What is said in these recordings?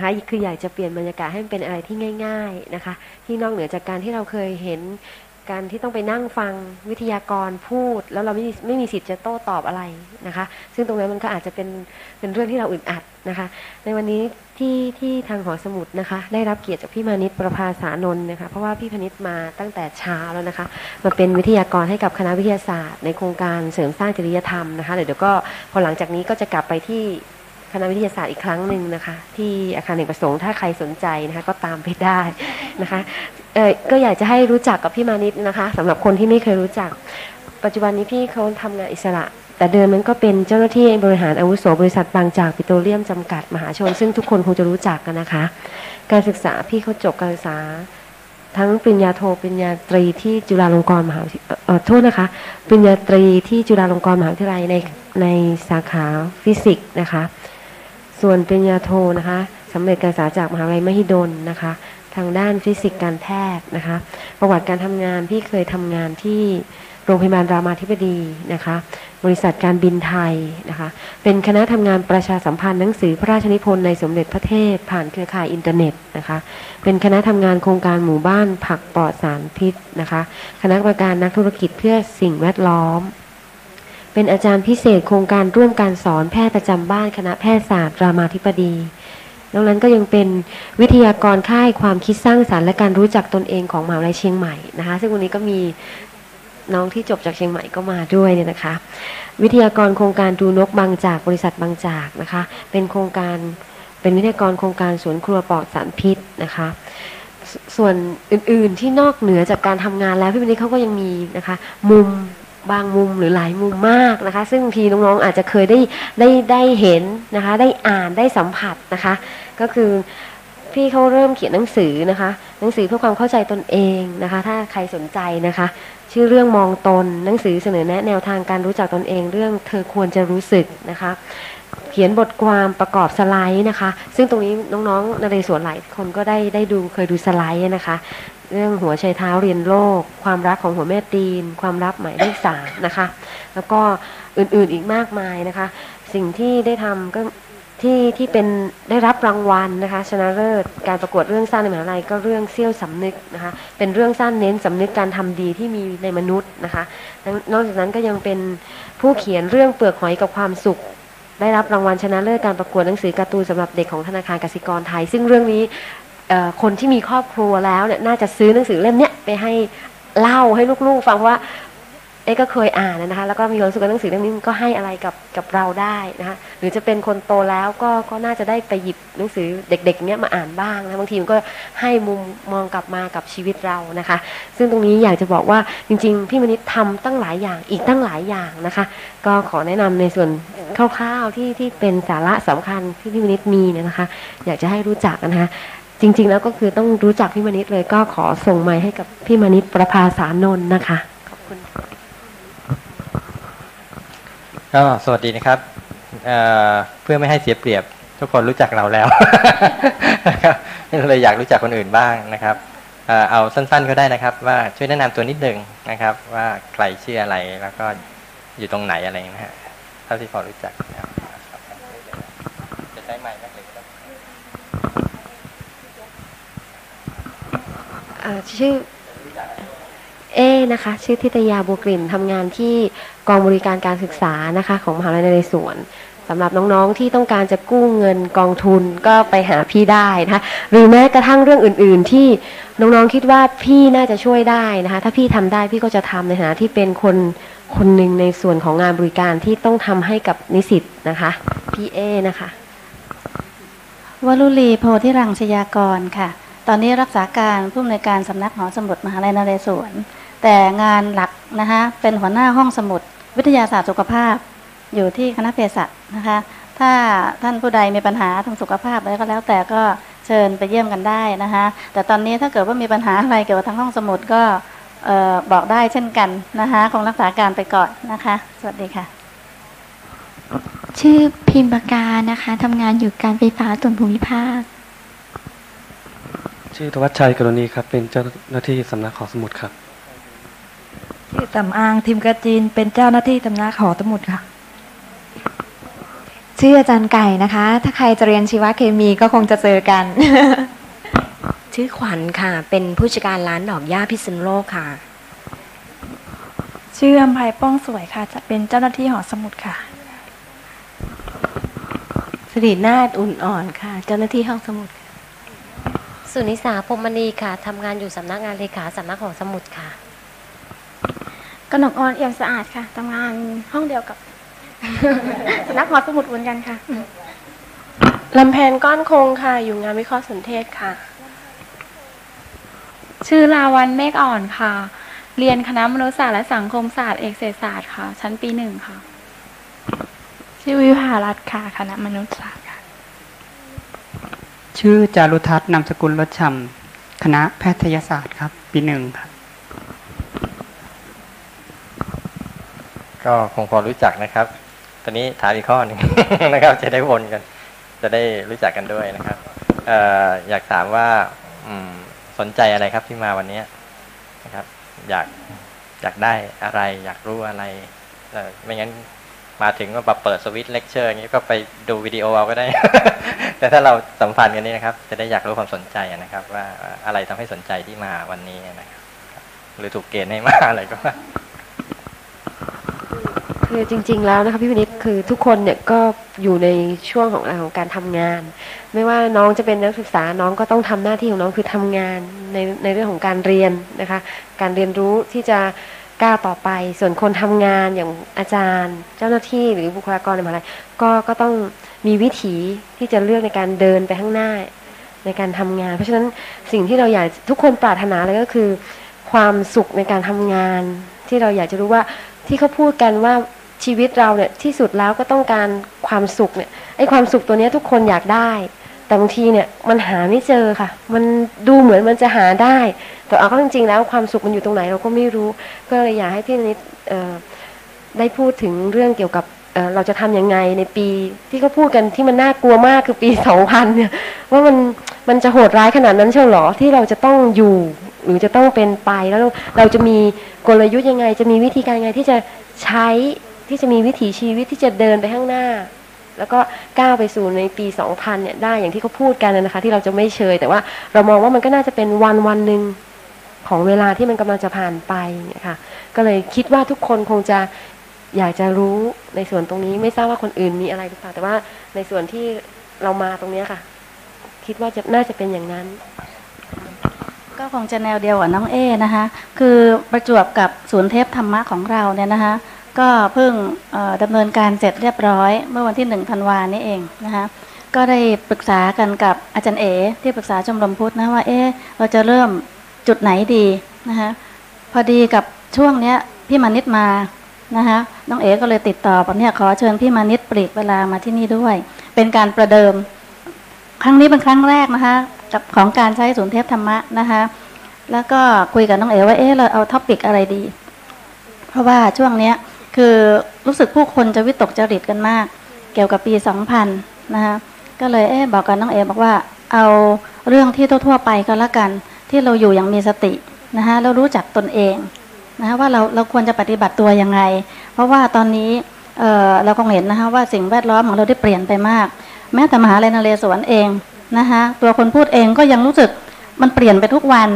นะคะ คืออยากจะเปลี่ยนบรรยากาศให้มันเป็นอะไรที่ง่าย ๆนะคะ ที่นอกเหนือจากการที่เราเคยเห็นการที่ต้องไปนั่งฟังวิทยากรพูด แล้วเราไม่ไม่มีสิทธิ์จะโต้ตอบอะไรนะคะ ซึ่งตรงนั้นมันก็อาจจะเป็นเป็นเรื่องที่เราอึดอัดนะคะ ในวันนี้ที่ที่ทางหอสมุดนะคะ ได้รับเกียรติจากพี่มานิตประภาสานนท์นะคะ เพราะว่าพี่พนิตมาตั้งแต่เช้าแล้วนะคะ มาเป็นวิทยากรให้กับคณะวิทยาศาสตร์ ในโครงการเสริมสร้างจริยธรรมนะคะเดี๋ยวก็พอหลังจากนี้ก็จะกลับไปที่ คณะวิทยาศาสตร์อีกครั้งหนึ่งนะคะ ที่อาคารเอกประสงค์ถ้าใครสนใจนะคะก็ตามไปได้นะคะเออก็อยากจะให้รู้จักกับพี่มานิดนะคะสำหรับคนที่ไม่เคยรู้จัก ปัจจุบันนี้พี่เขาทำงานอิสระ แต่เดิมนั้นก็เป็นเจ้าหน้าที่บริหารอาวุโสบริษัทบางจากปิโตรเลียมจำกัดมหาชน ซึ่งทุกคนคงจะรู้จักกันนะคะ การศึกษาพี่เขาจบการศึกษาทั้งปริญญาโทปริญญาตรีที่จุฬาลงกรณ์มหาวิทยาลัยเออโทษนะคะปริญญาตรีที่จุฬาลงกรณ์มหาวิทยาลัยในในสาขาฟิสิกส์นะคะ ส่วนปริญญาโทนะคะสำเร็จการศึกษาจากมหาวิทยาลัยมหิดลนะคะ ทางด้านฟิสิกส์การแพทย์นะคะ ประวัติการทำงานพี่เคยทำงานที่โรงพยาบาลรามาธิบดีนะคะ บริษัทการบินไทยนะคะ เป็นคณะทำงานประชาสัมพันธ์หนังสือพระราชนิพนธ์ในสมเด็จพระเทพผ่านเครือข่ายอินเทอร์เน็ตนะคะ เป็นคณะทำงานโครงการหมู่บ้านผักปลอดสารพิษนะคะ คณะกรรมการนักธุรกิจเพื่อสิ่งแวดล้อม เป็นอาจารย์พิเศษโครงการร่วมการสอนแพทย์ประจำบ้านคณะแพทยศาสตร์รามาธิบดีนอกนั้นก็ยังเป็นวิทยากรค่ายความคิดสร้างสารรค์และการรู้จักตนเองของมหาวิทยาลัยเชียงใหม่นะคะ ซึ่งวันนี้ก็มีน้องที่จบจากเชียงใหม่ก็มาด้วยเนี่ยนะคะ วิทยากรโครงการดูนกบางจากบริษัทบางจากนะคะ เป็นโครงการเป็นวิทยากรโครงการสวนครัวปลอดสารพิษนะคะสส่วนอื่นๆที่นอกเหนือจากการทำงานแล้วพี่วันนี้เขาก็ยังมีนะคะ มุม บางมุมหรือหลายมุมมากนะคะ ซึ่งบางทีน้องๆอาจจะเคยได้ได้ได้เห็นนะคะ ได้อ่านได้สัมผัสนะคะ ก็คือพี่เขาเริ่มเขียนหนังสือนะคะ หนังสือเพื่อความเข้าใจตนเองนะคะ ถ้าใครสนใจนะคะ ชื่อเรื่องมองตนหนังสือเสนอแนะแนวทางการรู้จักตนเอง เรื่องเธอควรจะรู้สึกนะคะ เขียนบทความประกอบสไลด์นะคะ ซึ่งตรงนี้น้องๆนเรศวรหลายคนก็ได้ได้ดูเคยดูสไลด์นะคะ เรื่องหัวใจเท้าเรียนโลก ความรักของหัวแม่ตีน ความรักหมายเลขสามนะคะ แล้วก็อื่นๆอีกมากมายนะคะ สิ่งที่ได้ทำก็ที่ที่เป็นได้รับรางวัลนะคะ ชนะเลิศการประกวดเรื่องสั้นในมหาลัยก็เรื่องเซี่ยวสำนึกนะคะ เป็นเรื่องสั้นเน้นสำนึกการทำดีที่มีในมนุษย์นะคะนอกจากนั้นก็ยังเป็นผู้เขียนเรื่องเปลือกหอยกับความสุข ได้รับรางวัลชนะเลิศการประกวดหนังสือการ์ตูนสำหรับเด็กของธนาคารกสิกรไทย ซึ่งเรื่องนี้ คนที่มีครอบครัวแล้วเนี่ยน่าจะซื้อหนังสือเล่มเนี้ยไปให้เล่าให้ลูกๆ ฟังเพราะว่าเอ๊ก็เคยอ่านนะคะ แล้วก็มีความรู้สึกว่าหนังสือเล่มนี้มันก็ให้อะไรกับกับเราได้นะคะหรือจะเป็นคนโตแล้วก็ก็น่าจะได้ไปหยิบหนังสือเด็กๆเนี้ยมาอ่านบ้างนะบางทีมันก็ให้มุมมองกลับมากับชีวิตเรานะคะ ซึ่งตรงนี้อยากจะบอกว่าจริง ๆ พี่มณิษฐ์ทำตั้งหลายอย่างอีกตั้งหลายอย่างนะคะ ก็ขอแนะนำในส่วนคร่าวๆที่ที่เป็นสาระสำคัญที่พี่มณิษฐ์มีเนี่ยนะคะ อยากจะให้รู้จักนะคะ จริง ๆ แล้วก็คือต้องรู้จักพี่มณิษเลยก็ขอส่งไม้ให้กับพี่มณิษประภาสานนท์นะคะขอบคุณค่ะก็สวัสดีนะครับเเพื่อไม่ให้เสียเปรียบ ทุกคนรู้จักเราแล้วนะครับเลยอยากรู้จักคนอื่นบ้างนะครับเอาสั้น ๆก็ได้นะครับ ว่าช่วยแนะนำตัวนิดหนึ่งนะครับ ว่าใครชื่ออะไรแล้วก็อยู่ตรงไหนอะไรนะฮะเท่าที่พอรู้จักนะครับจะใช้ไมค์ไหมหรือว่า อ่า ชื่อเอนะคะ ชื่อทิตยาบัวกลิ่นทำงานที่กองบริการการศึกษานะคะ ของมหาวิทยาลัยนเรศวรสำหรับน้องๆที่ต้องการจะกู้เงินกองทุนก็ไปหาพี่ได้นะคะหรือแม้กระทั่งเรื่องอื่น ๆ ที่น้องๆคิดว่าพี่น่าจะช่วยได้นะคะ ถ้าพี่ทำได้พี่ก็จะทำในฐานะที่เป็นคนคนหนึ่งในส่วนของงานบริการที่ต้องทำให้กับนิสิตนะคะพี่เอนะคะวลุลีโพธิรังชยากรค่ะ ตอนนี้รักษาการผู้อำนวยการสำนักหอสมุดมหาลัยนเรศวร แต่งานหลักนะคะเป็นหัวหน้าห้องสมุด วิทยาศาสตร์สุขภาพ อยู่ที่คณะเภสัชนะคะ ถ้าท่านผู้ใดมีปัญหาทางสุขภาพอะไรก็แล้วแต่ก็เชิญไปเยี่ยมกันได้นะคะแต่ตอนนี้ถ้าเกิดว่ามีปัญหาอะไรเกี่ยวกับทางห้องสมุดก็บอกได้เช่นกันนะคะคงรักษาการไปก่อนนะคะ สวัสดีค่ะ ชื่อพิมพ์ปากานะคะทำงานอยู่การไฟฟ้าส่วนภูมิภาค ชื่อธวัชชัยกรณีครับ เป็นเจ้าหน้าที่สำนักขอสมุดครับชื่อสำอางทิมกระจีนเป็นเจ้าหน้าที่สำนักหอสมุดค่ะ ชื่ออาจารย์ไก่นะคะ ถ้าใครจะเรียนชีวเคมีก็คงจะเจอกัน ชื่อขวัญค่ะ เป็นผู้จัดการร้านดอกหญ้าพิษณุโลกค่ะ ชื่ออภัยป้องสวยค่ะ จะเป็นเจ้าหน้าที่หอสมุดค่ะสิรินาฏอุ่นอ่อนค่ะ เจ้าหน้าที่ห้องสมุด สุนิสาพรหมณีค่ะทำงานอยู่สำนักงานเลขาสำนักของสมุดค่ะกนกออนเอี่ยมสะอาดค่ะทำงานห้องเดียวกับสำนักหอสมุดเหมือนกันค่ะลำแพนก้อนคงค่ะ อยู่งานวิเคราะห์สนเทศค่ะ ชื่อลาวันเมฆอ่อนค่ะ เรียนคณะมนุษยศาสตร์และสังคมศาสตร์เอกเศรษฐศาสตร์ค่ะ ชั้นปีหนึ่งค่ะ ชื่อวิภารัตน์ค่ะ คณะมนุษยศาสตร์ค่ะ ชื่อจารุทัศน์นามสกุลรถชำคณะแพทยศาสตร์ครับ ปีหนึ่งครับ ก็คงพอรู้จักนะครับ ตอนนี้ถามอีกข้อหนึ่งนะครับ จะได้วนกัน จะได้รู้จักกันด้วยนะครับเอออยากถามว่าอืมสนใจอะไรครับที่มาวันนี้นะครับ อยากอยากได้อะไร อยากรู้อะไรเออไม่งั้น มาถึงก็แบบเปิดสวิตช์เลคเชอร์อย่างนี้ก็ไปดูวิดีโอเอาก็ได้ แต่ถ้าเราสัมพันธ์กันนี่นะครับ จะได้อยากรู้ความสนใจนะครับ ว่าอะไรทำให้สนใจที่มาวันนี้นะครับ หรือถูกเกณฑ์ให้มาอะไรก็ว่าคือจริง ๆ แล้วนะคะพี่วินิตคือทุกคนเนี่ยก็อยู่ในช่วงของของการทำงาน ไม่ว่าน้องจะเป็นนักศึกษาน้องก็ต้องทำหน้าที่ของน้องคือทำงานในในเรื่องของการเรียนนะคะ การเรียนรู้ที่จะ ก้าวต่อไป ส่วนคนทำงานอย่างอาจารย์ เจ้าหน้าที่หรือบุคลากรในมหาลัยก็ก็ต้องมีวิถีที่จะเลือกในการเดินไปข้างหน้าในการทำงาน เพราะฉะนั้นสิ่งที่เราอยากทุกคนปรารถนาเลยก็คือ ความสุขในการทำงาน ที่เราอยากจะรู้ว่าที่เขาพูดกันว่าชีวิตเราเนี่ยที่สุดแล้วก็ต้องการความสุขเนี่ยไอ้ความสุขตัวนี้ทุกคนอยากได้ แต่บางทีเนี่ยมันหาไม่เจอค่ะ มันดูเหมือนมันจะหาได้ แต่เอาเข้าจริงๆ แล้วความสุขมันอยู่ตรงไหนเราก็ไม่รู้ ก็เลยอยากให้พี่นิดได้พูดถึงเรื่องเกี่ยวกับเเราจะทำยังไงในปีที่เขาพูดกันที่มันน่ากลัวมากคือปี2000เนี่ยว่ามันมันจะโหดร้ายขนาดนั้นเชียวหรอที่เราจะต้องอยู่ หรือจะต้องเป็นไปแล้วเราจะมีกลยุทธ์ยังไง จะมีวิธีการยังไงที่จะใช้ที่จะมีวิถีชีวิตที่จะเดินไปข้างหน้า แล้วก็ก้าวไปสู่ในปี 2000 เนี่ยได้อย่างที่เขาพูดกันนะคะ ที่เราจะไม่เชย แต่ว่าเรามองว่ามันก็น่าจะเป็นวันวันหนึ่งของเวลาที่มันกำลังจะผ่านไปเนี่ยค่ะ ก็เลยคิดว่าทุกคนคงจะอยากจะรู้ในส่วนตรงนี้ไม่ทราบว่าคนอื่นมีอะไรหรือเปล่าแต่ว่าในส่วนที่เรามาตรงนี้ค่ะ คิดว่าจะน่าจะเป็นอย่างนั้น ก็คงจะแนวเดียวกับน้องเอนะคะ คือประจวบกับศูนย์เทพธรรมะของเราเนี่ยนะคะ ก็เพิ่งดำเนินการเสร็จเรียบร้อย เมื่อวันที่หนึ่งธันวานี้เองนะคะก็ได้ปรึกษากันกับอาจารย์เอที่ปรึกษาชมรมพุทธนะว่าเอ๊เราจะเริ่มจุดไหนดีนะคะพอดีกับช่วงเนี้ยพี่มานิดมานะคะน้องเอก็เลยติดต่อบอกเนี่ยขอเชิญพี่มานิดปลีกเวลามาที่นี่ด้วย เป็นการประเดิม ครั้งนี้เป็นครั้งแรกนะคะกับของการใช้ศูนย์เทพธรรมะนะคะแล้วก็คุยกับน้องเอ๋ว่าเอ๊ะเราเอาท็อปิกอะไรดี เพราะว่าช่วงเนี้ย คือรู้สึกผู้คนจะวิตกจริตกันมาก เกี่ยวกับปี 2000 นะคะก็เลยเอ๊บอกกับน้องเอ๋บอกว่า เอาเรื่องที่ทั่วๆไปก็แล้วกัน ที่เราอยู่อย่างมีสตินะคะแล้วรู้จักตนเองนะคะว่าเราเราควรจะปฏิบัติตัวยังไง เพราะว่าตอนนี้เอ่อเราคงเห็นนะคะว่าสิ่งแวดล้อมของเราได้เปลี่ยนไปมาก แม้แต่มหาลัยนเรศวรเองนะคะตัวคนพูดเองก็ยังรู้สึกมันเปลี่ยนไปทุกวัน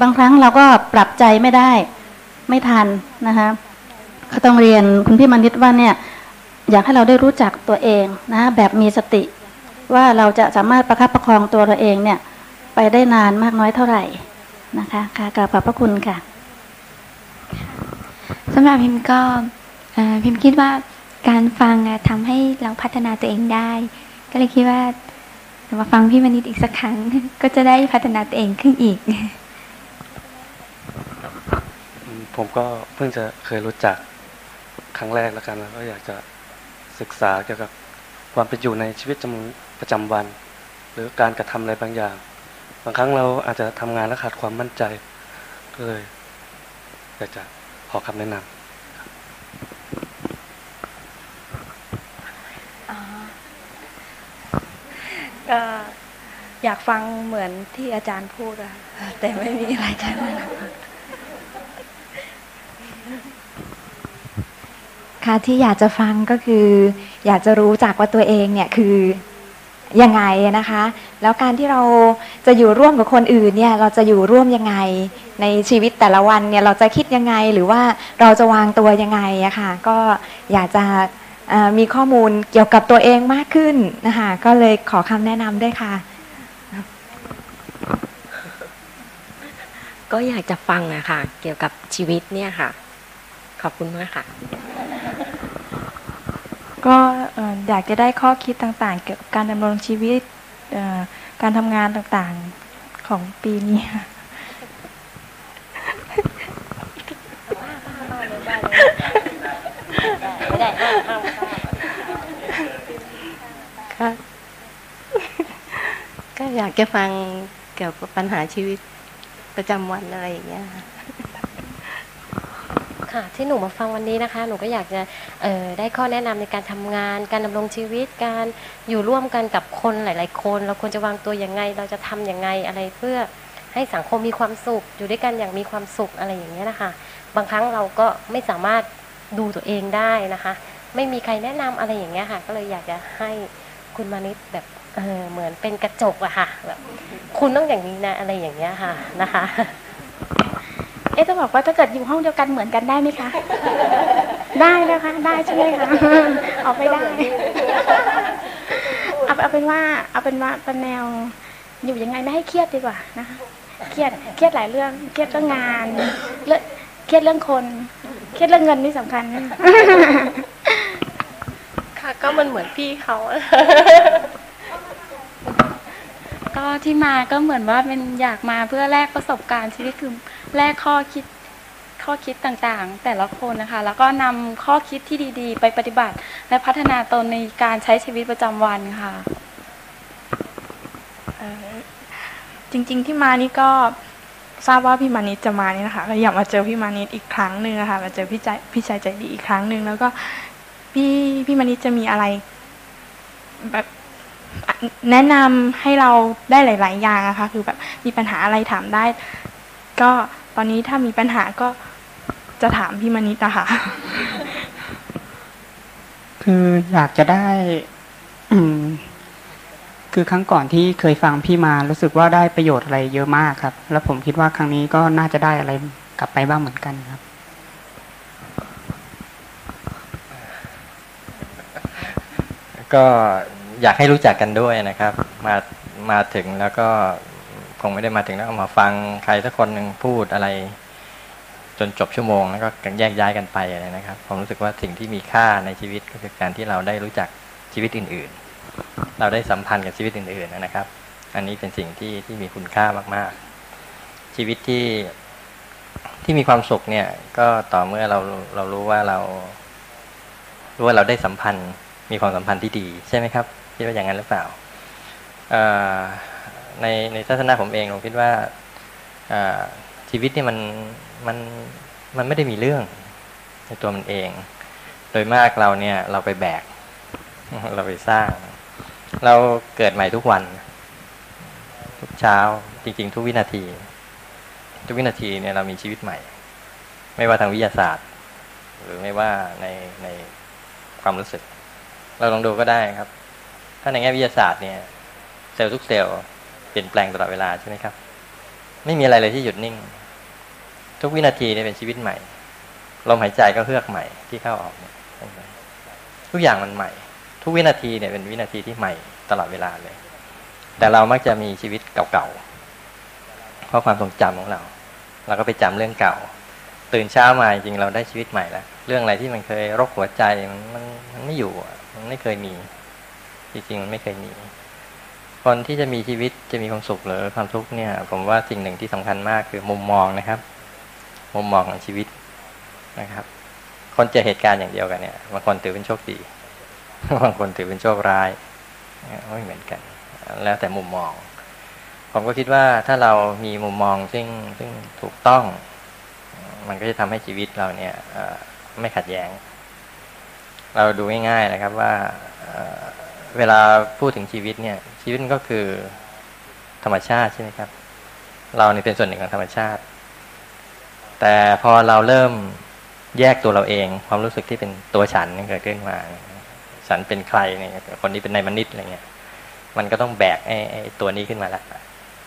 บางครั้งเราก็ปรับใจไม่ได้ไม่ทันนะคะ ก็ต้องเรียนคุณพี่มณิตว่าเนี่ยอยากให้เราได้รู้จักตัวเองนะแบบมีสติ ว่าเราจะสามารถประคับประคองตัวเราเองเนี่ย ไปได้นานมากน้อยเท่าไหร่นะคะค่ะกราบขอบพระคุณค่ะสำหรับพิมก็เอ่อพิมคิดว่าการฟังอะทำให้เราพัฒนาตัวเองได้ ก็เลยคิดว่ามาฟังพี่มณิตอีกสักครั้ง ก็จะได้พัฒนาตัวเองขึ้นอีกอืมผมก็เพิ่งจะเคยรู้จัก ครั้งแรกแล้วกันแล้วก็อยากจะศึกษาเกี่ยวกับความเป็นอยู่ในชีวิตประจำวัน หรือการกระทำอะไรบางอย่าง บางครั้งเราอาจจะทำงานแล้วขาดความมั่นใจก็เลยอยากจะขอคำแนะนำก็อยากฟังเหมือนที่อาจารย์พูดอะแต่ไม่มีอะไรจะแนะนำ ค่ะที่อยากจะฟังก็คือ อยากจะรู้จักว่าตัวเองเนี่ยคือยังไงนะคะ แล้วการที่เราจะอยู่ร่วมกับคนอื่นเนี่ยเราจะอยู่ร่วมยังไง ในชีวิตแต่ละวันเนี่ยเราจะคิดยังไงหรือว่าเราจะวางตัวยังไงอะค่ะก็อยากจะมีข้อมูลเกี่ยวกับตัวเองมากขึ้นนะคะก็เลยขอคำแนะนำด้วยค่ะ ก็อยากจะฟังอะค่ะเกี่ยวกับชีวิตเนี่ยค่ะ ขอบคุณมากค่ะ ก็อยากจะได้ข้อคิดต่างๆ เกี่ยวกับการดำรงชีวิตการทำงานต่างๆของปีนี้ค่ะค่ะก็อยากจะฟังเกี่ยวกับปัญหาชีวิตประจำวันอะไรอย่างเงี้ยค่ะ ค่ะที่หนูมาฟังวันนี้นะคะ หนูก็อยากจะได้ข้อแนะนำในการทำงาน การดำรงชีวิตการอยู่ร่วมกันกับคนหลาย ๆ คน เราควรจะวางตัวยังไง เราจะทำยังไงอะไรเพื่อให้สังคมมีความสุข อยู่ด้วยกันอย่างมีความสุขอะไรอย่างเงี้ยนะคะ บางครั้งเราก็ไม่สามารถดูตัวเองได้นะคะ ไม่มีใครแนะนำอะไรอย่างเงี้ยค่ะ ก็เลยอยากจะให้คุณมานิดแบบเออเหมือนเป็นกระจกอะค่ะแบบคุณต้องอย่างนี้นะอะไรอย่างเงี้ยค่ะนะคะ เอ๊ะจะบอกว่าถ้าเกิดอยู่ห้องเดียวกันเหมือนกันได้ไหมคะ ได้นะคะ ได้ใช่ไหมคะออกไม่ได้ เอาเอาเป็นว่า เอาเป็นว่าเป็นแนว อยู่ยังไงไม่ให้เครียดดีกว่านะคะเครียดเครียดหลายเรื่อง เครียดเรื่องงานเรื่องเครียดเรื่องคน เครียดเรื่องเงินนี่สำคัญ ค่ะก็มันเหมือนพี่เขาก็ที่มาก็เหมือนว่าเป็นอยากมาเพื่อแลกประสบการณ์ชีวิตคือ แลกข้อคิดข้อคิดต่างๆ แต่ละคนนะคะ แล้วก็นำข้อคิดที่ดีๆ ไปปฏิบัติ และพัฒนาตนในการใช้ชีวิตประจำวันค่ะจริงๆที่มานี่ก็ทราบว่าพี่มานิดจะมานี่นะคะก็อยากมาเจอพี่มานิดอีกครั้งหนึ่งนะคะมาเจอพี่ใจพี่ชายใจดีอีกครั้งหนึ่งแล้วก็พี่พี่มานิดจะมีอะไรแบบแนะนำให้เราได้หลาย ๆ อย่างนะคะคือแบบมีปัญหาอะไรถามได้ ก็ ตอนนี้ถ้ามีปัญหาก็จะถามพี่มานิดนะคะคืออยากจะได้ อืม คือครั้งก่อนที่เคยฟังพี่มารู้สึกว่าได้ประโยชน์อะไรเยอะมากครับ แล้วผมคิดว่าครั้งนี้ก็น่าจะได้อะไรกลับไปบ้างเหมือนกันครับ ก็อยากให้รู้จักกันด้วยนะครับ มามาถึงแล้วก็ค งไม่ได้มาถึงแล้วมาฟังใครสักคนหนึ่งพูดอะไร จนจบชั่วโมงแล้วก็แยกย้ายกันไปอะไรนะครับผมรู้สึกว่าสิ่งที่มีค่าในชีวิตก็คือการที่เราได้รู้จักชีวิตอื่น ๆ เราได้สัมพันธ์กับชีวิตอื่น ๆ นะครับ อันนี้เป็นสิ่งที่ที่มีคุณค่ามากๆ ชีวิตที่ที่มีความสุขเนี่ยก็ต่อเมื่อเราเรารู้ว่าเรารู้ว่าเราได้สัมพันธ์มีความสัมพันธ์ที่ดี ใช่ไหมครับคิดว่าอย่างนั้นหรือเปล่าเอ่อ ในในทัศนะผมเองผมคิดว่าชีวิตเนี่มันมันมันไม่ได้มีเรื่องในตัวมันเอง โดยมากเราเนี่ยเราไปแบก เราไปสร้าง เราเกิดใหม่ทุกวัน ทุกเช้าจริง ๆ ทุกวินาที ทุกวินาทีเนี่ยเรามีชีวิตใหม่ ไม่ว่าทางวิทยาศาสตร์ หรือไม่ว่าในในความรู้สึก เราลองดูก็ได้ครับ ถ้าในแง่วิทยาศาสตร์เนี่ยเซลล์ทุกเซลล์ เปลี่ยนแปลงตลอดเวลาใช่ไหมครับ ไม่มีอะไรเลยที่หยุดนิ่ง ทุกวินาทีเนี่ยเป็นชีวิตใหม่ลมหายใจก็เฮือกใหม่ที่เข้าออกเนี่ยทุกอย่างมันใหม่ ทุกวินาทีเนี่ยเป็นวินาทีที่ใหม่ตลอดเวลาเลย แต่เรามักจะมีชีวิตเก่าๆเพราะความทรงจำของเรา เราก็ไปจำเรื่องเก่า ตื่นเช้ามาจริงเราได้ชีวิตใหม่แล้วเรื่องอะไรที่มันเคยรกหัวใจมันมันมันไม่อยู่มันไม่เคยมี จริงๆมันไม่เคยมี คนที่จะมีชีวิตจะมีความสุขหรือความทุกข์เนี่ย ผมว่าสิ่งหนึ่งที่สำคัญมากคือมุมมองนะครับ มุมมองของชีวิตนะครับ คนเจอเหตุการณ์อย่างเดียวกันเนี่ยบางคนถือเป็นโชคดีบางคนถือเป็นโชคร้ายไม่เหมือนกัน แล้วแต่มุมมอง ผมก็คิดว่าถ้าเรามีมุมมองซึ่งซึ่งถูกต้อง มันก็จะทำให้ชีวิตเราเนี่ยไม่ขัดแย้ง เราดูง่ายๆนะครับว่า เวลาพูดถึงชีวิตเนี่ย ชีวิตก็คือธรรมชาติใช่ไหมครับ เราเนี่ยเป็นส่วนหนึ่งของธรรมชาติ แต่พอเราเริ่มแยกตัวเราเอง ความรู้สึกที่เป็นตัวฉันเกิดขึ้นมาฉันเป็นใครเนี่ยคนนี้เป็นนายมนิตอะไรเงี้ยมันก็ต้องแบกไอ้ไอ้ตัวนี้ขึ้นมาล้ว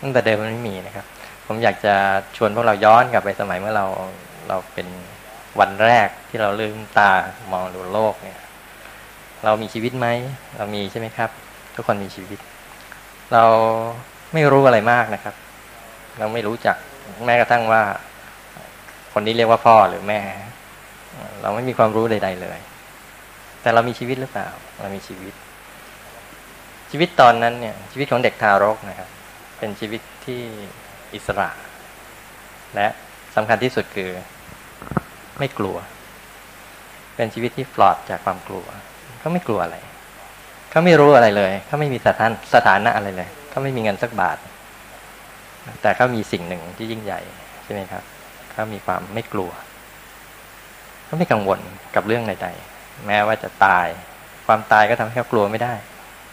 ตั้งแต่เดิมมันไม่มีนะครับ ผมอยากจะชวนพวกเราย้อนกลับไปสมัยเมื่อเราเราเป็นวันแรกที่เราลืมตามองดูโลกเนี่ย เรามีชีวิตไหม เรามีใช่ไหมครับ ทุกคนมีชีวิต เราไม่รู้อะไรมากนะครับ เราไม่รู้จักแม้กระทั่งว่า คนนี้เรียกว่าพ่อหรือแม่ เราไม่มีความรู้ใด ๆ เลย แต่เรามีชีวิตหรือเปล่า เรามีชีวิต ชีวิตตอนนั้นเนี่ย ชีวิตของเด็กทารกนะครับ เป็นชีวิตที่อิสระ และสำคัญที่สุดคือ ไม่กลัว เป็นชีวิตที่ปลอดจากความกลัว เขาไม่กลัวอะไรเขาไม่รู้อะไรเลยเขาไม่มีสถานสถานะอะไรเลยเขาไม่มีเงินสักบาท แต่เขามีสิ่งหนึ่งที่ยิ่งใหญ่ใช่ไหมครับเขามีความไม่กลัวเขาไม่กังวลกับเรื่องใดๆแม้ว่าจะตาย ความตายก็ทำให้เขากลัวไม่ได้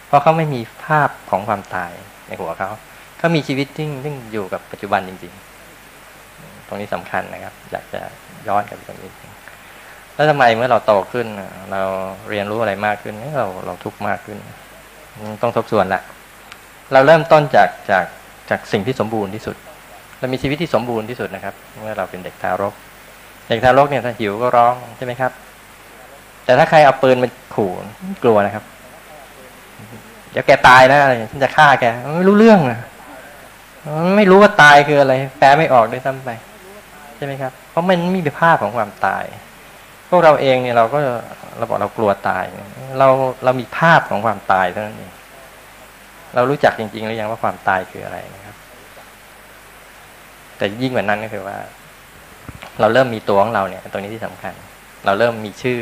เพราะเขาไม่มีภาพของความตายในหัวเขาเขามีชีวิตที่ที่งอยู่กับปัจจุบันจริง ๆ ตรงนี้สำคัญนะครับ อยากจะย้อนกลับไปตรงนี้ แล้วทำไมเมื่อเราโตขึ้น เราเรียนรู้อะไรมากขึ้นเราเราทุกข์มากขึ้น ต้องทบทวนละเราเริ่มต้นจากจากจากสิ่งที่สมบูรณ์ที่สุด เรามีชีวิตที่สมบูรณ์ที่สุดนะครับ เมื่อเราเป็นเด็กทารก เด็กทารกเนี่ยถ้าหิวก็ร้องใช่ไหมครับ แต่ถ้าใครเอาปืนมาขู่กลัวนะครับ เดี๋ยวแกตายนะอะไรฉันจะฆ่าแกไม่รู้เรื่องนะไม่รู้ว่าตายคืออะไรแปลไม่ออกด้วยซ้ำไป ใช่ไหมครับ เพราะมันไม่มีภาพของความตาย พวกเราเองเนี่ยเราก็เราบอกเรากลัวตาย เราเรามีภาพของความตายเท่านั้นเองเรารู้จักจริงๆหรือยังว่าความตายคืออะไรนะครับ แต่ยิ่งกว่านั้นก็คือว่า เราเริ่มมีตัวของเราเนี่ย ตรงนี้ที่สำคัญ เราเริ่มมีชื่อ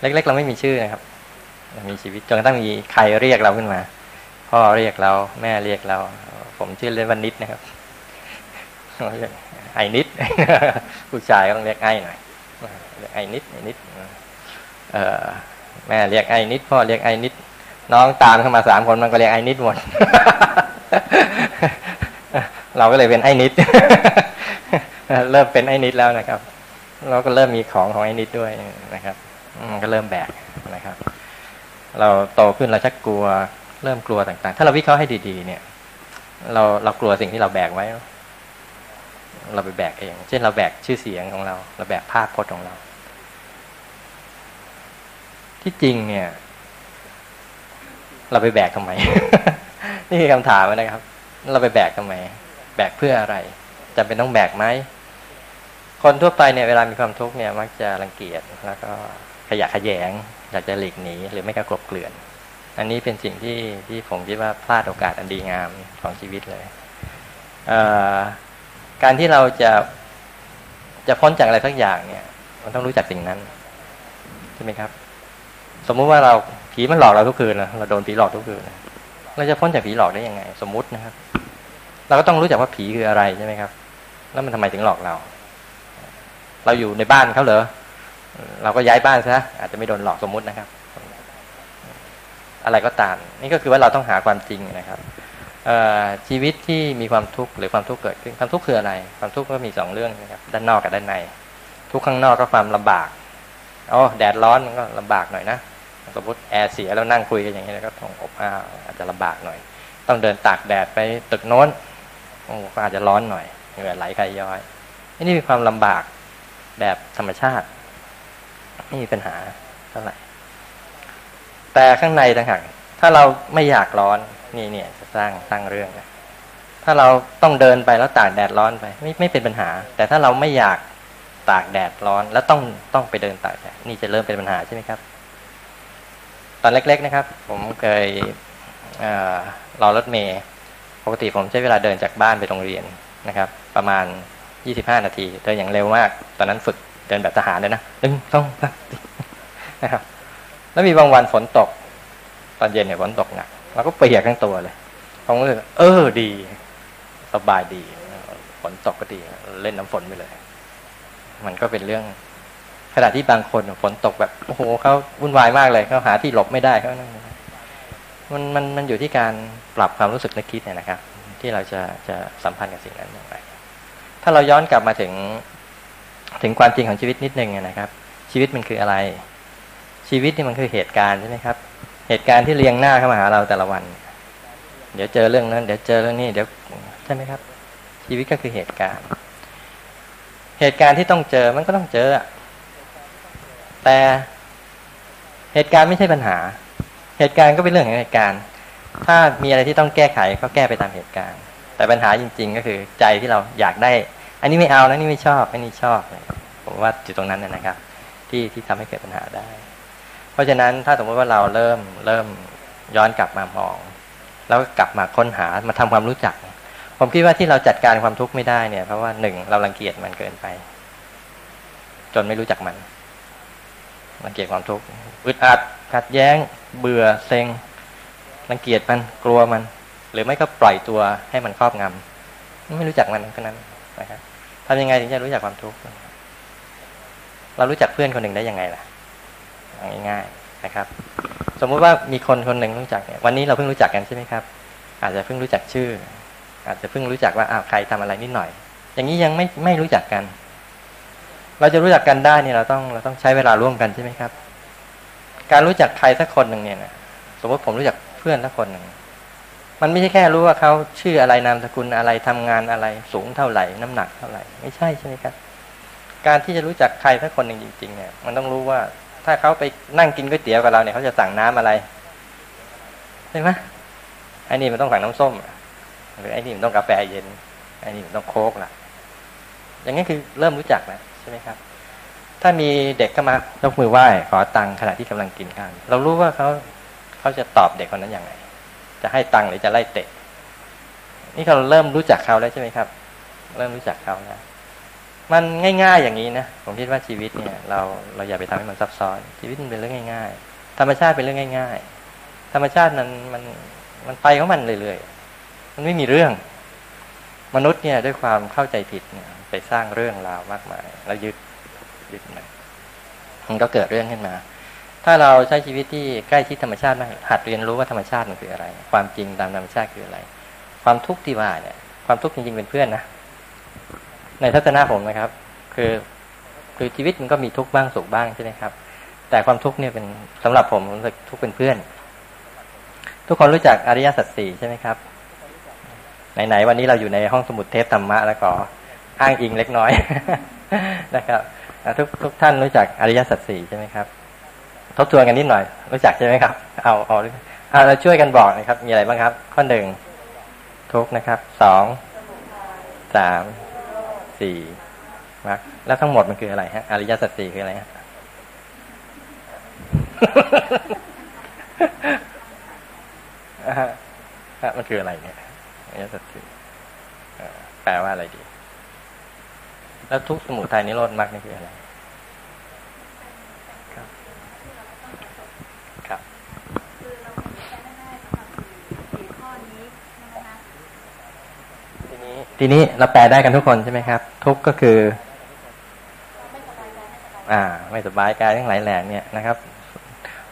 เล็ก ๆ เราไม่มีชื่อนะครับมีชีวิตจนกระทั่งมีใครเรียกเราขึ้นมา พ่อเรียกเรา แม่เรียกเรา ผมชื่อเล่นวันนิดนะครับไอ้นิดผู้ชายก็ต้องเรียกไอ้หน่อย ไอ้นิดไอ้นิดเออแม่เรียกไอ้นิดพ่อเรียกไอ้นิด น้องตามเข้ามาสามคนมันก็เรียกไอ้นิดหมดเราก็เลยเป็นไอ้นิดเริ่มเป็นไอ้นิดแล้วนะครับ เราก็เริ่มมีของของไอ้นิดด้วยนะครับก็เริ่มแบกนะครับ เราโตขึ้นเราชักกลัว เริ่มกลัวต่างๆ ถ้าเราวิเคราะห์ให้ดีๆ เนี่ย เราเรากลัวสิ่งที่เราแบกไว้ เราไปแบกเอง เช่นเราแบกชื่อเสียงของเรา เราแบกภาพพจน์ของเรา ที่จริงเนี่ย เราไปแบกทำไม นี่คือคำถามนะครับ เราไปแบกทำไม แบกเพื่ออะไรจำเป็นต้องแบกไหมคนทั่วไปเนี่ยเวลามีความทุกข์เนี่ยมักจะรังเกียจแล้วก็ขยะขยงอยากจะหลีกหนีหรือไม่ก็กลบเกลื่อน อันนี้เป็นสิ่งที่ที่ผมคิดว่าพลาดโอกาสอันดีงามของชีวิตเลย การที่เราจะจะพ้นจากอะไรสักอย่างเนี่ย มันต้องรู้จักสิ่งนั้นใช่ไหมครับ สมมุติว่าเราผีมันหลอกเราทุกคืนนะเราโดนผีหลอกทุกคืนเราจะพ้นจากผีหลอกได้ยังไง สมมุตินะครับ เราก็ต้องรู้จักว่าผีคืออะไรใช่ไหมครับ แล้วมันทำไมถึงหลอกเรา เราอยู่ในบ้านเขาเหรอเราก็ย้ายบ้านซะอาจจะไม่โดนหลอกสมมุตินะครับ อะไรก็ตามนี่ก็คือว่าเราต้องหาความจริงนะครับ ชีวิตที่มีความทุกข์หรือความทุกข์เกิดขึ้นความทุกข์คืออะไร ความทุกข์ก็มีสองเรื่องนะครับด้านนอกกับด้านใน ทุกข้างนอกก็ความลำบากอ๋อแดดร้อนมันก็ลำบากหน่อยนะสมมติแอร์เสียแล้วนั่งคุยกันอย่างนี้แล้วก็ต้องอบอ้าวอาจจะลำบากหน่อย ต้องเดินตากแดดไปตึกโน้นโอ้ก็อาจจะร้อนหน่อยเหงื่อไหลใครย้อยนี่มีความลำบากแบบธรรมชาติไม่มีปัญหาเท่าไหร่แต่ข้างในต่างหากถ้าเราไม่อยากร้อน นี่เนี่ยจะสร้างสร้างเรื่องนะถ้าเราต้องเดินไปแล้วตากแดดร้อนไปไม่ไม่เป็นปัญหา แต่ถ้าเราไม่อยากตากแดดร้อน แล้วต้องต้องไปเดินตากแดดนี่จะเริ่มเป็นปัญหาใช่ไหมครับ ตอนเล็ก ๆนะครับ ผมเคยรอรถเมย์ปกติผมใช้เวลาเดินจากบ้านไปโรงเรียนนะครับ ประมาณ 25 นาทีเดินอย่างเร็วมาก ตอนนั้นฝึกเดินแบบทหารเลยนะหนึ่งสองสามนะครับ แล้วมีบางวันฝนตก ตอนเย็นเนี่ยฝนตกหนัก เราก็เปียกทั้งตัวเลยผมก็เลยเออดี สบายดีฝนตกก็ดี เล่นน้ำฝนไปเลย มันก็เป็นเรื่อง ขณะที่บางคนฝนตกแบบโอ้โหเขาวุ่นวายมากเลยเขาหาที่หลบไม่ได้เขานั่นมันมันมันอยู่ที่การปรับความรู้สึกนึกคิดเนี่ยนะครับ ที่เราจะจะสัมพันธ์กับสิ่งนั้นอย่างไรถ้าเราย้อนกลับมาถึงถึงความจริงของชีวิตนิดนึงนะครับ ชีวิตมันคืออะไร ชีวิตนี่มันคือเหตุการณ์ใช่ไหมครับ เหตุการณ์ที่เรียงหน้าเข้ามาหาเราแต่ละวัน เดี๋ยวเจอเรื่องนั้น เดี๋ยวเจอเรื่องนี้ เดี๋ยวใช่ไหมครับ ชีวิตก็คือเหตุการณ์ เหตุการณ์ที่ต้องเจอมันก็ต้องเจอ แต่เหตุการณ์ไม่ใช่ปัญหา เหตุการณ์ก็เป็นเรื่องของเหตุการณ์ ถ้ามีอะไรที่ต้องแก้ไขก็แก้ไปตามเหตุการณ์ แต่ปัญหาจริง ๆ ก็คือใจที่เราอยากได้ อันนี้ไม่เอาแล้วนี่ไม่ชอบอันนี้ชอบผมว่าจุดตรงนั้นนะครับ ที่ที่ทำให้เกิดปัญหาได้ เพราะฉะนั้นถ้าสมมติว่าเราเริ่มเริ่มย้อนกลับมามอง แล้วก็กลับมาค้นหามาทำความรู้จัก ผมคิดว่าที่เราจัดการความทุกข์ไม่ได้เนี่ย เพราะว่าหนึ่งเรารังเกียจมันเกินไป จนไม่รู้จักมันรังเกียจความทุกข์อึดอัดขัดแย้ง เบื่อเซ็งรังเกียจมันกลัวมัน หรือไม่ก็ปล่อยตัวให้มันครอบงำไม่รู้จักมันแค่นั้นนะครับทำยังไงถึงจะรู้จักความทุกข์เรารู้จักเพื่อนคนหนึ่งได้ยังไงล่ะ ง่ายๆนะครับ สมมุติว่ามีคนคนหนึ่งรู้จักเนี่ยวันนี้เราเพิ่งรู้จักกันใช่ไหมครับ อาจจะเพิ่งรู้จักชื่อ อาจจะเพิ่งรู้จักว่าอ้าวใครทำอะไรนิดหน่อย อย่างนี้ยังไม่ไม่รู้จักกัน เราจะรู้จักกันได้เนี่ยเราต้องเราต้องใช้เวลาร่วมกันใช่ไหมครับ การรู้จักใครสักคนหนึ่งเนี่ยนะสมมติผมรู้จักเพื่อนสักคนหนึ่งมันไม่ใช่แค่รู้ว่าเขาชื่ออะไรนามสกุลอะไรทำงานอะไรสูงเท่าไหร่ น้ำหนักเท่าไหร่ ไม่ใช่ใช่ไหมครับ การที่จะรู้จักใครสักคนหนึ่งจริงๆเนี่ยมันต้องรู้ว่า ถ้าเขาไปนั่งกินก๋วยเตี๋ยวกับเราเนี่ยเขาจะสั่งน้ำอะไรใช่ไหมไอ้นี่มันต้องสั่งน้ำส้มหรือไอ้นี่มันต้องกาแฟเย็นไอ้นี่มันต้องโค้กล่ะ อย่างนี้คือเริ่มรู้จักแล้วใช่ไหมครับ ถ้ามีเด็กเข้ามายกมือไหว้ขอตังค์ขณะที่กำลังกินข้าวเรารู้ว่าเขาเขาจะตอบเด็กคนนั้นอย่างไรจะให้ตังค์หรือจะไล่เตะ นี่เราเริ่มรู้จักเขาแล้วใช่ไหมครับ เริ่มรู้จักเขาแล้ว มันง่าย ๆ อย่างนี้นะผมคิดว่าชีวิตเนี่ย เราเราอย่าไปทำให้มันซับซ้อน ชีวิตมันเป็นเรื่องง่าย ๆ ธรรมชาติเป็นเรื่องง่าย ๆ ธรรมชาตินั้นมันมันไปของมันเรื่อยๆมันไม่มีเรื่อง มนุษย์เนี่ยด้วยความเข้าใจผิดเนี่ยไปสร้างเรื่องราวมากมาย แล้วยึดยึดมันมันก็เกิดเรื่องขึ้นมา ถ้าเราใช้ชีวิตที่ใกล้ชิดธรรมชาติมากหัดเรียนรู้ว่าธรรมชาติมันคืออะไร ความจริงตามธรรมชาติคืออะไร ความทุกข์ที่ว่าเนี่ย ความทุกข์จริงๆเป็นเพื่อนนะ ในทัศนะผมนะครับ คือคือชีวิตมันก็มีทุกข์บ้างสุขบ้างใช่ไหมครับ แต่ความทุกข์เนี่ยเป็นสำหรับผมทุกข์เป็นเพื่อน ทุกคนรู้จักอริยสัจสี่ใช่ไหมครับไหนๆวันนี้เราอยู่ในห้องสมุดเทปธรรมะแล้วก็อ้างอิงเล็กน้อยนะครับทุกทุกท่านรู้จักอริยสัจสี่ใช่ไหมครับทบทวนกันนิดหน่อย รู้จักใช่ไหมครับ เอาเอาเอาเราช่วยกันบอกนะครับ มีอะไรบ้างครับ ข้อหนึ่งทุกนะครับสองสาม สี่มรรคแล้วทั้งหมดมันคืออะไรฮะอริยสัจสี่คืออะไรฮะมันคืออะไรเนี่ยอริยสัจสี่แปลว่าอะไรดี แล้วทุกสมุทัยนิโรธมรรคนี่คืออะไร ครับ ครับ ทีนี้เราแปลได้กันทุกคนใช่ไหมครับ ทุกก็คือ อ่า ไม่สบายกายทั้งหลายแหล่เนี่ยนะครับ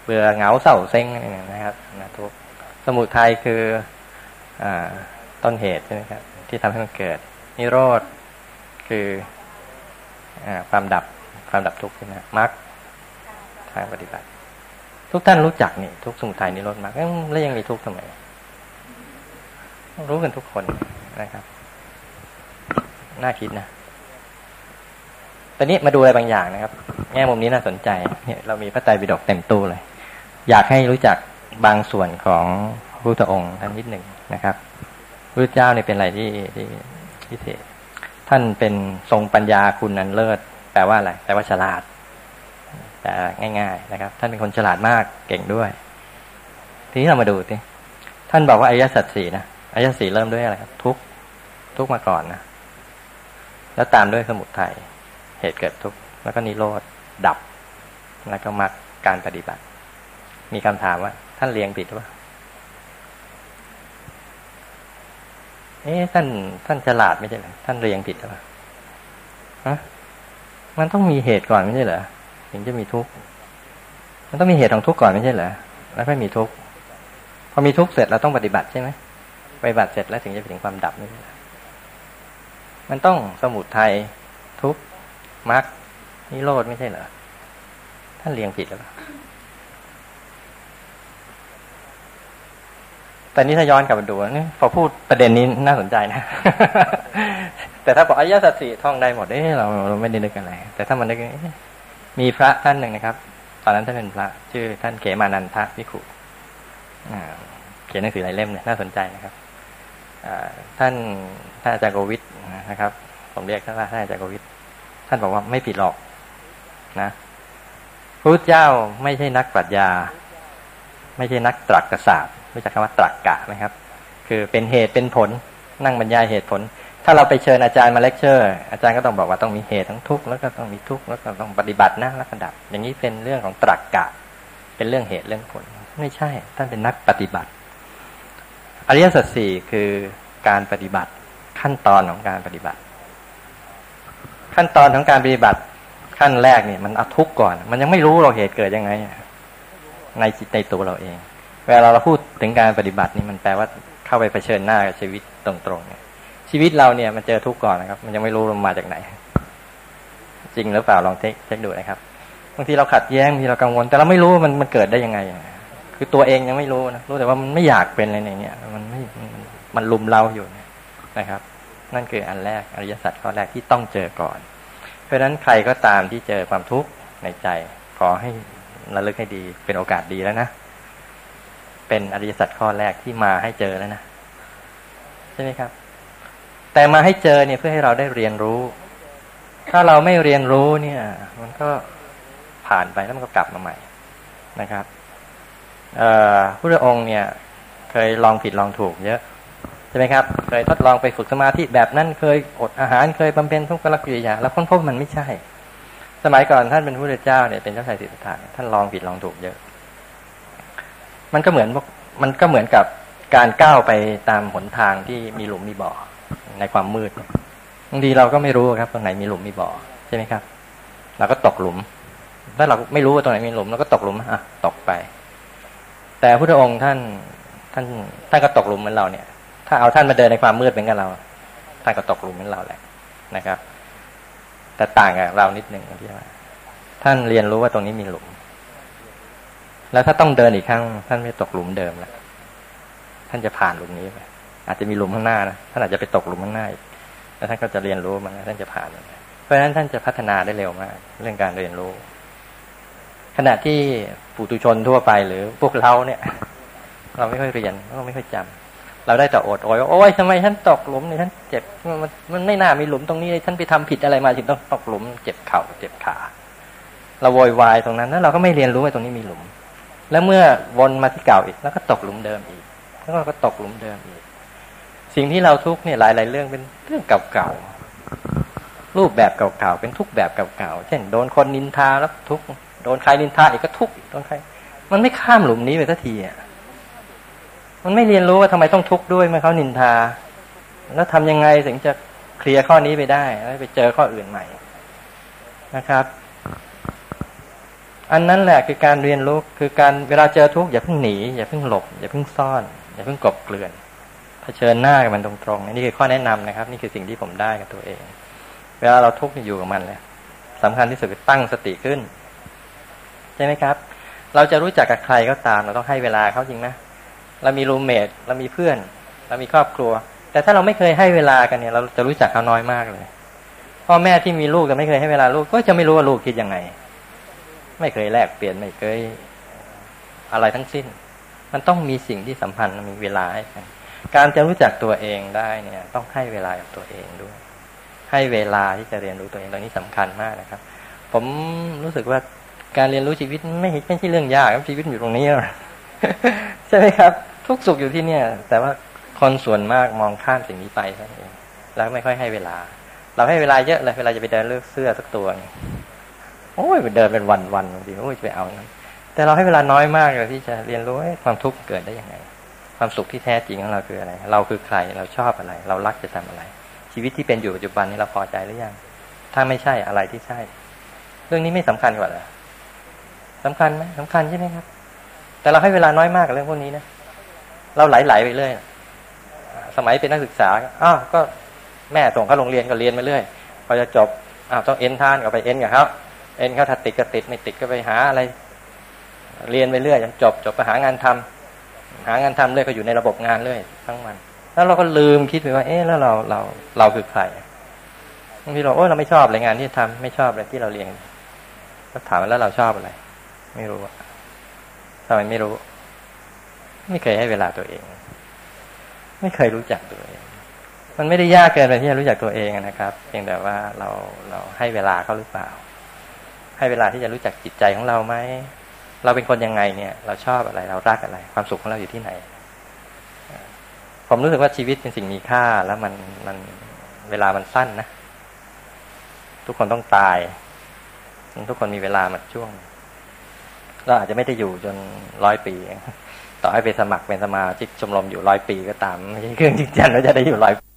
เบื่อเหงาเศร้าเซ็งนะครับนะทุกสมุทัยคือ อ่า ต้นเหตุใช่ไหมครับ ที่ทำให้มันเกิด นิโรธคืออ่าความดับความดับทุกข์ใช่ไหมมรรคทางปฏิบัติ ทุกท่านรู้จักนี่ ทุกสมุทัยนิโรธมรรคแล้วยังมีทุกข์ทำไมรู้กันทุกคนนะครับ น่าคิดนะตอนนี้มาดูอะไรบางอย่างนะครับ แง่มุมนี้น่าสนใจเนี่ยเรามีพระไตรปิฎกเต็มตู้เลย อยากให้รู้จักบางส่วนของพระพุทธองค์ท่านนิดหนึ่งนะครับพระเจ้าเนี่ยเป็นอะไรที่ที่พิเศษ ท่านเป็นทรงปัญญาคุณนันเลิศแปลว่าอะไรแปลว่าฉลาดแต่ง่าย ๆ นะครับ ท่านเป็นคนฉลาดมากเก่งด้วย ทีนี้เรามาดูสิท่านบอกว่าอริยสัจสี่นะอริยสัจสี่เริ่มด้วยอะไรครับทุกทุกมาก่อนนะ แล้วตามด้วยสมุทัยเหตุเกิดทุกข์แล้วก็นิโรธดับ แล้วก็มรรคการปฏิบัติ มีคำถามว่า ท่านเรียงผิดหรือเปล่าเอ๊ะท่านท่านฉลาดไม่ใช่หรอท่านเรียงผิดหรือเปล่าฮะมันต้องมีเหตุก่อนไม่ใช่เหรอถึงจะมีทุกข์มันต้องมีเหตุของทุกข์ก่อนไม่ใช่เหรอแล้วค่อยมีทุกข์พอมีทุกข์เสร็จเราต้องปฏิบัติใช่ไหมปฏิบัติเสร็จแล้วถึงจะไปถึงความดับไม่ใช่เหรอ มันต้องสมุทัยทุกมรรคนิโรธไม่ใช่เหรอ ท่านเรียงผิดแล้วแต่นี้ถ้าย้อนกลับมาดูนี่พอพูดประเด็นนี้น่าสนใจนะ แต่ถ้าบอกอายะสัตสีท่องได้หมดเอ้เราเราไม่ได้นึกอะไร แต่ถ้ามันนึกมีพระท่านหนึ่งนะครับ ตอนนั้นท่านเป็นพระ ชื่อท่านเขมานันทะวิขุเขียนหนังสือหลายเล่มเนี่ยน่าสนใจนะครับท่านท่านอาจารย์โกวิท นะครับ ผมเรียกท่านว่าท่านอาจารย์โกวิทท่านบอกว่าไม่ผิดหรอกนะพระเจ้าไม่ใช่นักปรัชญา ไม่ใช่นักตรรกศาสตร์รู้จักคำว่าตรรกกะไหมครับ คือเป็นเหตุเป็นผลนั่งบรรยายเหตุผล ถ้าเราไปเชิญอาจารย์มาเลคเชอร์ อาจารย์ก็ต้องบอกว่าต้องมีเหตุทั้งทุกข์แล้วก็ต้องมีทุกข์แล้วก็ต้องปฏิบัตินะแล้วก็ดับ อย่างนี้เป็นเรื่องของตรรกกะ เป็นเรื่องเหตุเรื่องผล ไม่ใช่ ท่านเป็นนักปฏิบัติ อริยสัจสี่คือการปฏิบัติ ขั้นตอนของการปฏิบัติ ขั้นตอนของการปฏิบัติขั้นแรกเนี่ยมันเอาทุกข์ก่อน มันยังไม่รู้เราเหตุเกิดยังไง ในจิตในตัวเราเอง เวลาเราพูดถึงการปฏิบัตินี่มันแปลว่าเข้าไปเผชิญหน้ากับชีวิตตรงๆเนี่ยชีวิตเราเนี่ยมันเจอทุกข์ก่อนนะครับ มันยังไม่รู้มันมาจากไหน จริงหรือเปล่าลองเช็คดูนะครับบางทีเราขัดแย้งบางทีเรากังวล แต่เราไม่รู้มันมันเกิดได้ยังไง คือตัวเองยังไม่รู้นะรู้แต่ว่ามันไม่อยากเป็นอะไรเนี่ยมันไม่มันลุมเราอยู่นะครับ นั่นคืออันแรกอริยสัจข้อแรกที่ต้องเจอก่อน เพราะฉะนั้นใครก็ตามที่เจอความทุกข์ในใจ ขอให้ระลึกให้ดีเป็นโอกาสดีแล้วนะ เป็นอริยสัจข้อแรกที่มาให้เจอแล้วนะใช่ไหมครับ แต่มาให้เจอเนี่ยเพื่อให้เราได้เรียนรู้ ถ้าเราไม่เรียนรู้เนี่ย มันก็ผ่านไปแล้วมันก็กลับมาใหม่นะครับพระองค์เนี่ย เคยลองผิดลองถูกเยอะ ใช่ไหมครับเคยทดลองไปฝึกสมาธิแบบนั้นเคยอดอาหารเคยบำเพ็ญทุกขลักกิริยาแล้วค้นพบมันไม่ใช่ สมัยก่อนท่านเป็นพระเจ้าเนี่ยเป็นเจ้าชายสิทธัตถะท่านลองผิดลองถูกเยอะ มันก็เหมือนมันก็เหมือนกับการก้าวไปตามหนทางที่มีหลุมมีบ่อในความมืดบางทีเราก็ไม่รู้ครับตรงไหนมีหลุมมีบ่อใช่ไหมครับเราก็ตกหลุม ถ้าเราไม่รู้ว่าตรงไหนมีหลุมเราก็ตกหลุมอะตกไป แต่พระองค์ท่านท่านท่านก็ตกหลุมเหมือนเราเนี่ย ถ้าเอาท่านมาเดินในความมืดเป็นกับเรา ท่านก็ตกหลุมเหมือนเราแหละนะครับ แต่ต่างกับเรานิดหนึ่งที่ว่าท่านเรียนรู้ว่าตรงนี้มีหลุม แล้วถ้าต้องเดินอีกครั้ง ท่านไม่ตกหลุมเดิมแล้วท่านจะผ่านหลุมนี้ไปอาจจะมีหลุมข้างหน้านะท่านอาจจะไปตกหลุมข้างหน้าแล้วท่านก็จะเรียนรู้มันท่านจะผ่านเพราะฉะนั้นท่านจะพัฒนาได้เร็วมาก เรื่องการเรียนรู้ ขณะที่ปุถุชนทั่วไปหรือพวกเราเนี่ย เราไม่ค่อยเรียนเราไม่ค่อยจำ เราได้แต่อดโอยโอ้ยทำไมท่านตกหลุมเนี่ท่านเจ็บมันมันไม่น่ามีหลุมตรงนี้เลยท่านไปทำผิดอะไรมาถึงต้องตกหลุม เจ็บเข่าเจ็บขาเราโวยวายตรงนั้นแล้วเราก็ไม่เรียนรู้ว่าตรงนี้มีหลุม แล้วเมื่อวนมาที่เก่าอีก แล้วก็ตกหลุมเดิมอีก แล้วก็ตกหลุมเดิมอีก สิ่งที่เราทุกเนี่ยหลาย ๆ เรื่องเป็นเรื่องเก่าๆรูปแบบเก่าๆเป็นทุกแบบเก่าๆเช่นโดนคนนินทาแล้วทุกโดนใครนินทาอีกก็ทุกโดนใคร มันไม่ข้ามหลุมนี้ไปสักทีอะ มันไม่เรียนรู้ว่าทำไมต้องทุกข์ด้วยเมื่อเขานินทา แล้วทำยังไงถึงจะเคลียร์ข้อนี้ไปได้แล้วไปเจอข้ออื่นใหม่นะครับ อันนั้นแหละคือการเรียนรู้คือการเวลาเจอทุกข์อย่าเพิ่งหนีอย่าเพิ่งหลบ อย่าเพิ่งซ่อน อย่าเพิ่งกบเกลื่อนเผชิญหน้ากับมันตรงๆนี่คือข้อแนะนำนะครับ นี่คือสิ่งที่ผมได้กับตัวเอง เวลาเราทุกข์อยู่กับมันเลยสำคัญที่สุดคือตั้งสติขึ้น ใช่ไหมครับ เราจะรู้จักกับใครก็ตาม เราต้องให้เวลาเขาจริงนะ เรามีรูมเมทเรามีเพื่อน เรามีครอบครัว แต่ถ้าเราไม่เคยให้เวลากันเนี่ย เราจะรู้จักเขาน้อยมากเลย พ่อแม่ที่มีลูกแต่ไม่เคยให้เวลาลูกก็จะไม่รู้ว่าลูกคิดยังไง ไม่เคยแลกเปลี่ยนไม่เคยอะไรทั้งสิ้น มันต้องมีสิ่งที่สัมพันธ์มีเวลาให้กันการจะรู้จักตัวเองได้เนี่ย ต้องให้เวลากับตัวเองด้วย ให้เวลาที่จะเรียนรู้ตัวเองตรงนี้สำคัญมากนะครับ ผมรู้สึกว่าการเรียนรู้ชีวิตไม่ไม่ใช่เรื่องยากครับชีวิตอยู่ตรงนี้ใช่ไหมครับ ทุกสุขอยู่ที่เนี่ย แต่ว่าคนส่วนมากมองข้ามสิ่งนี้ไปเท่านั้นเองแล้วไม่ค่อยให้เวลา เราให้เวลาเยอะเลยเวลาจะไปเดินเลือกเสื้อสักตัวโอ้ยไปเดินเป็นวันวันบางทีโอ้ยไปเอานั้นแต่เราให้เวลาน้อยมากเลยที่จะเรียนรู้ความทุกข์เกิดได้ยังไง ความสุขที่แท้จริงของเราคืออะไร เราคือใครเราชอบอะไร เรารักจะทำอะไร ชีวิตที่เป็นอยู่ปัจจุบันนี้เราพอใจหรือยัง ถ้าไม่ใช่อะไรที่ใช่ เรื่องนี้ไม่สำคัญกว่าเหรอสำคัญไหมสำคัญใช่ไหมครับ แต่เราให้เวลาน้อยมากกับเรื่องพวกนี้นะ เราไหลๆไปเรื่อยสมัยเป็นนักศึกษาอ้าวก็แม่ส่งเข้าโรงเรียนก็เรียนไปเรื่อยพอจะจบอ้าวต้องเอ็นท่านก็ไปเอ็นกับเขาเอ็นเขาถ้าติดก็ติดไม่ติดก็ไปหาอะไร เรียนไปเรื่อยจนจบ จบไปหางานทหางานทำเลยก็อยู่ในระบบงานเลยทั้งวัน แล้วเราก็ลืมคิดไปว่า เอ๊ะแล้วเราเราเราคือใครบางทีเราโอ้เราไม่ชอบเลยงานที่ทำไม่ชอบเลยที่เราเรียนก็ถามแล้วเราชอบอะไร ไม่รู้อะทำไมไม่รู้ ไม่เคยให้เวลาตัวเอง ไม่เคยรู้จักตัวเอง มันไม่ได้ยากเกินไปที่จะรู้จักตัวเองนะครับ เพียงแต่ว่าเราเราให้เวลาเขาหรือเปล่า ให้เวลาที่จะรู้จักจิตใจของเราไหมเราเป็นคนยังไงเนี่ย เราชอบอะไร เรารักอะไร ความสุขของเราอยู่ที่ไหน ผมรู้สึกว่าชีวิตเป็นสิ่งมีค่าแล้วมันมันเวลามันสั้นนะ ทุกคนต้องตาย ทุกคนมีเวลามาช่วง เราอาจจะไม่ได้อยู่จนร้อยปี ต่อให้ไปสมัครเป็นสมาชิกชมรมอยู่ร้อยปีก็ตามไม่ใช่เครื่องจริงจังว่าจะได้อยู่ร้อยปี